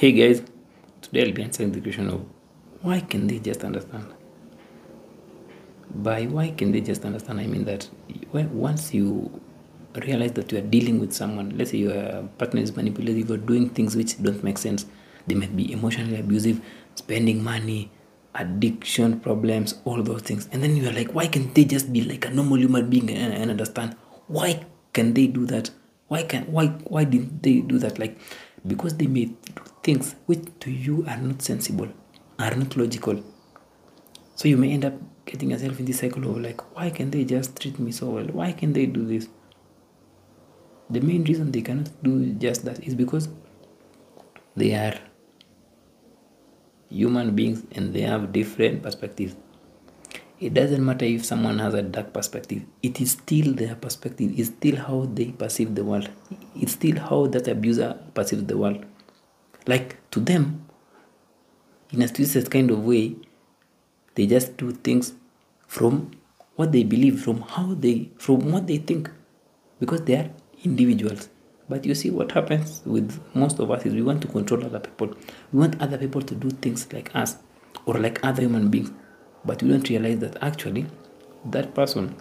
Hey guys, today I'll be answering the question of why can they just understand? By why can they just understand, I mean that once you realize that you are dealing with someone, let's say your partner is manipulative or doing things which don't make sense, they might be emotionally abusive, spending money, addiction problems, all those things. And then you're like, why can't they just be like a normal human being and, and understand? Why can they do that? Why can why why did they do that? Like because they may do things which to you are not sensible, are not logical. So you may end up getting yourself in this cycle of like, why can they just treat me so well? Why can they do this? The main reason they cannot do just that is because they are human beings and they have different perspectives. It doesn't matter if someone has a dark perspective, it is still their perspective, it's still how they perceive the world, it's still how that abuser perceives the world. Like to them, in a twisted kind of way, they just do things from what they believe, from how they, from what they think, because they are individuals. But you see, what happens with most of us is we want to control other people. We want other people to do things like us or like other human beings. But we don't realize that actually that person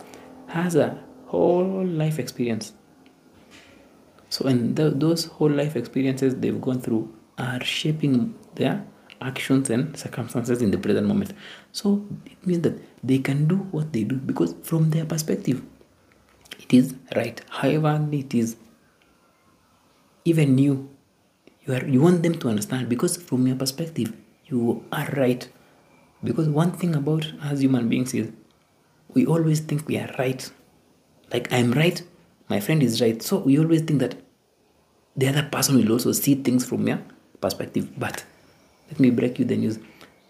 has a whole life experience. So, and th- those whole life experiences they've gone through are shaping their actions and circumstances in the present moment. So, it means that they can do what they do because from their perspective, it is right. However, it is even you, you are you want them to understand because from your perspective, you are right. Because one thing about us human beings is we always think we are right. Like I'm right, my friend is right. So we always think that the other person will also see things from your perspective. But let me break you the news.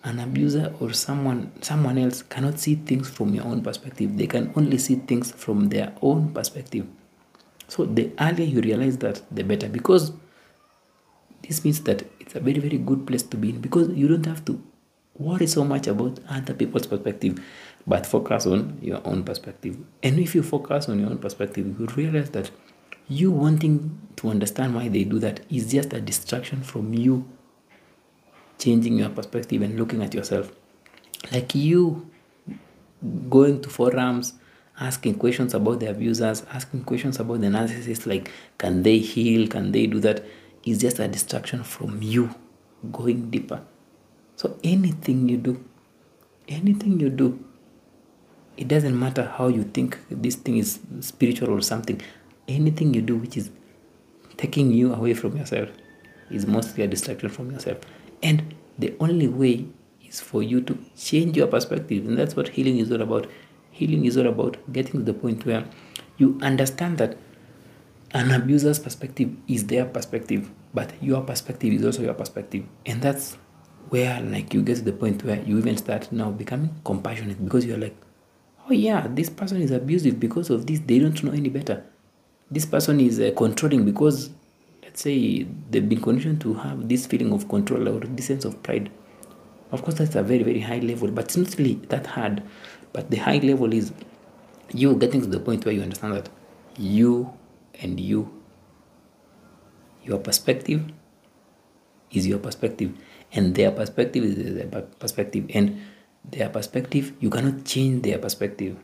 An abuser or someone someone else cannot see things from your own perspective. They can only see things from their own perspective. So the earlier you realize that, the better. Because this means that it's a very, very good place to be in because you don't have to worry so much about other people's perspective, but focus on your own perspective. And if you focus on your own perspective, you realize that you wanting to understand why they do that is just a distraction from you changing your perspective and looking at yourself. Like you going to forums, asking questions about the abusers, asking questions about the narcissists, like can they heal, can they do that, is just a distraction from you going deeper. So anything you do, anything you do, it doesn't matter how you think this thing is spiritual or something. Anything you do which is taking you away from yourself is mostly a distraction from yourself. And the only way is for you to change your perspective. And that's what healing is all about. Healing is all about getting to the point where you understand that an abuser's perspective is their perspective, but your perspective is also your perspective. And that's where like you get to the point where you even start now becoming compassionate because you're like, oh yeah, this person is abusive because of this. They don't know any better. This person is uh, controlling because let's say they've been conditioned to have this feeling of control or this sense of pride. Of course, that's a very, very high level, but it's not really that hard. But the high level is you getting to the point where you understand that you and you, your perspective is your perspective, and their perspective is their perspective, and their perspective, you cannot change their perspective.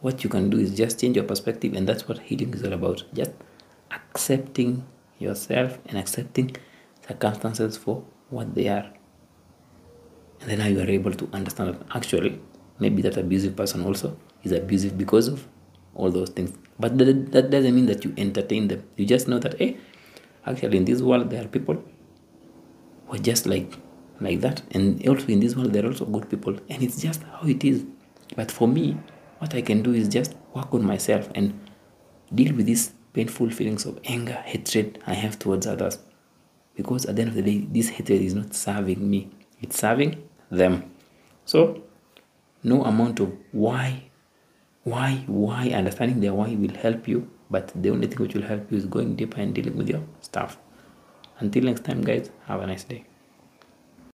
What you can do is just change your perspective, and that's what healing is all about. Just accepting yourself and accepting circumstances for what they are. And then now you are able to understand that actually maybe that abusive person also is abusive because of all those things. But that, that doesn't mean that you entertain them. You just know that, hey, actually in this world there are people who are just like like that. And also in this world there are also good people. And it's just how it is. But for me, what I can do is just work on myself and deal with these painful feelings of anger, hatred I have towards others. Because at the end of the day, this hatred is not serving me, it's serving them. So, no amount of why, why, why, understanding their why will help you, but the only thing which will help you is going deeper and dealing with your stuff. Until next time, guys, have a nice day.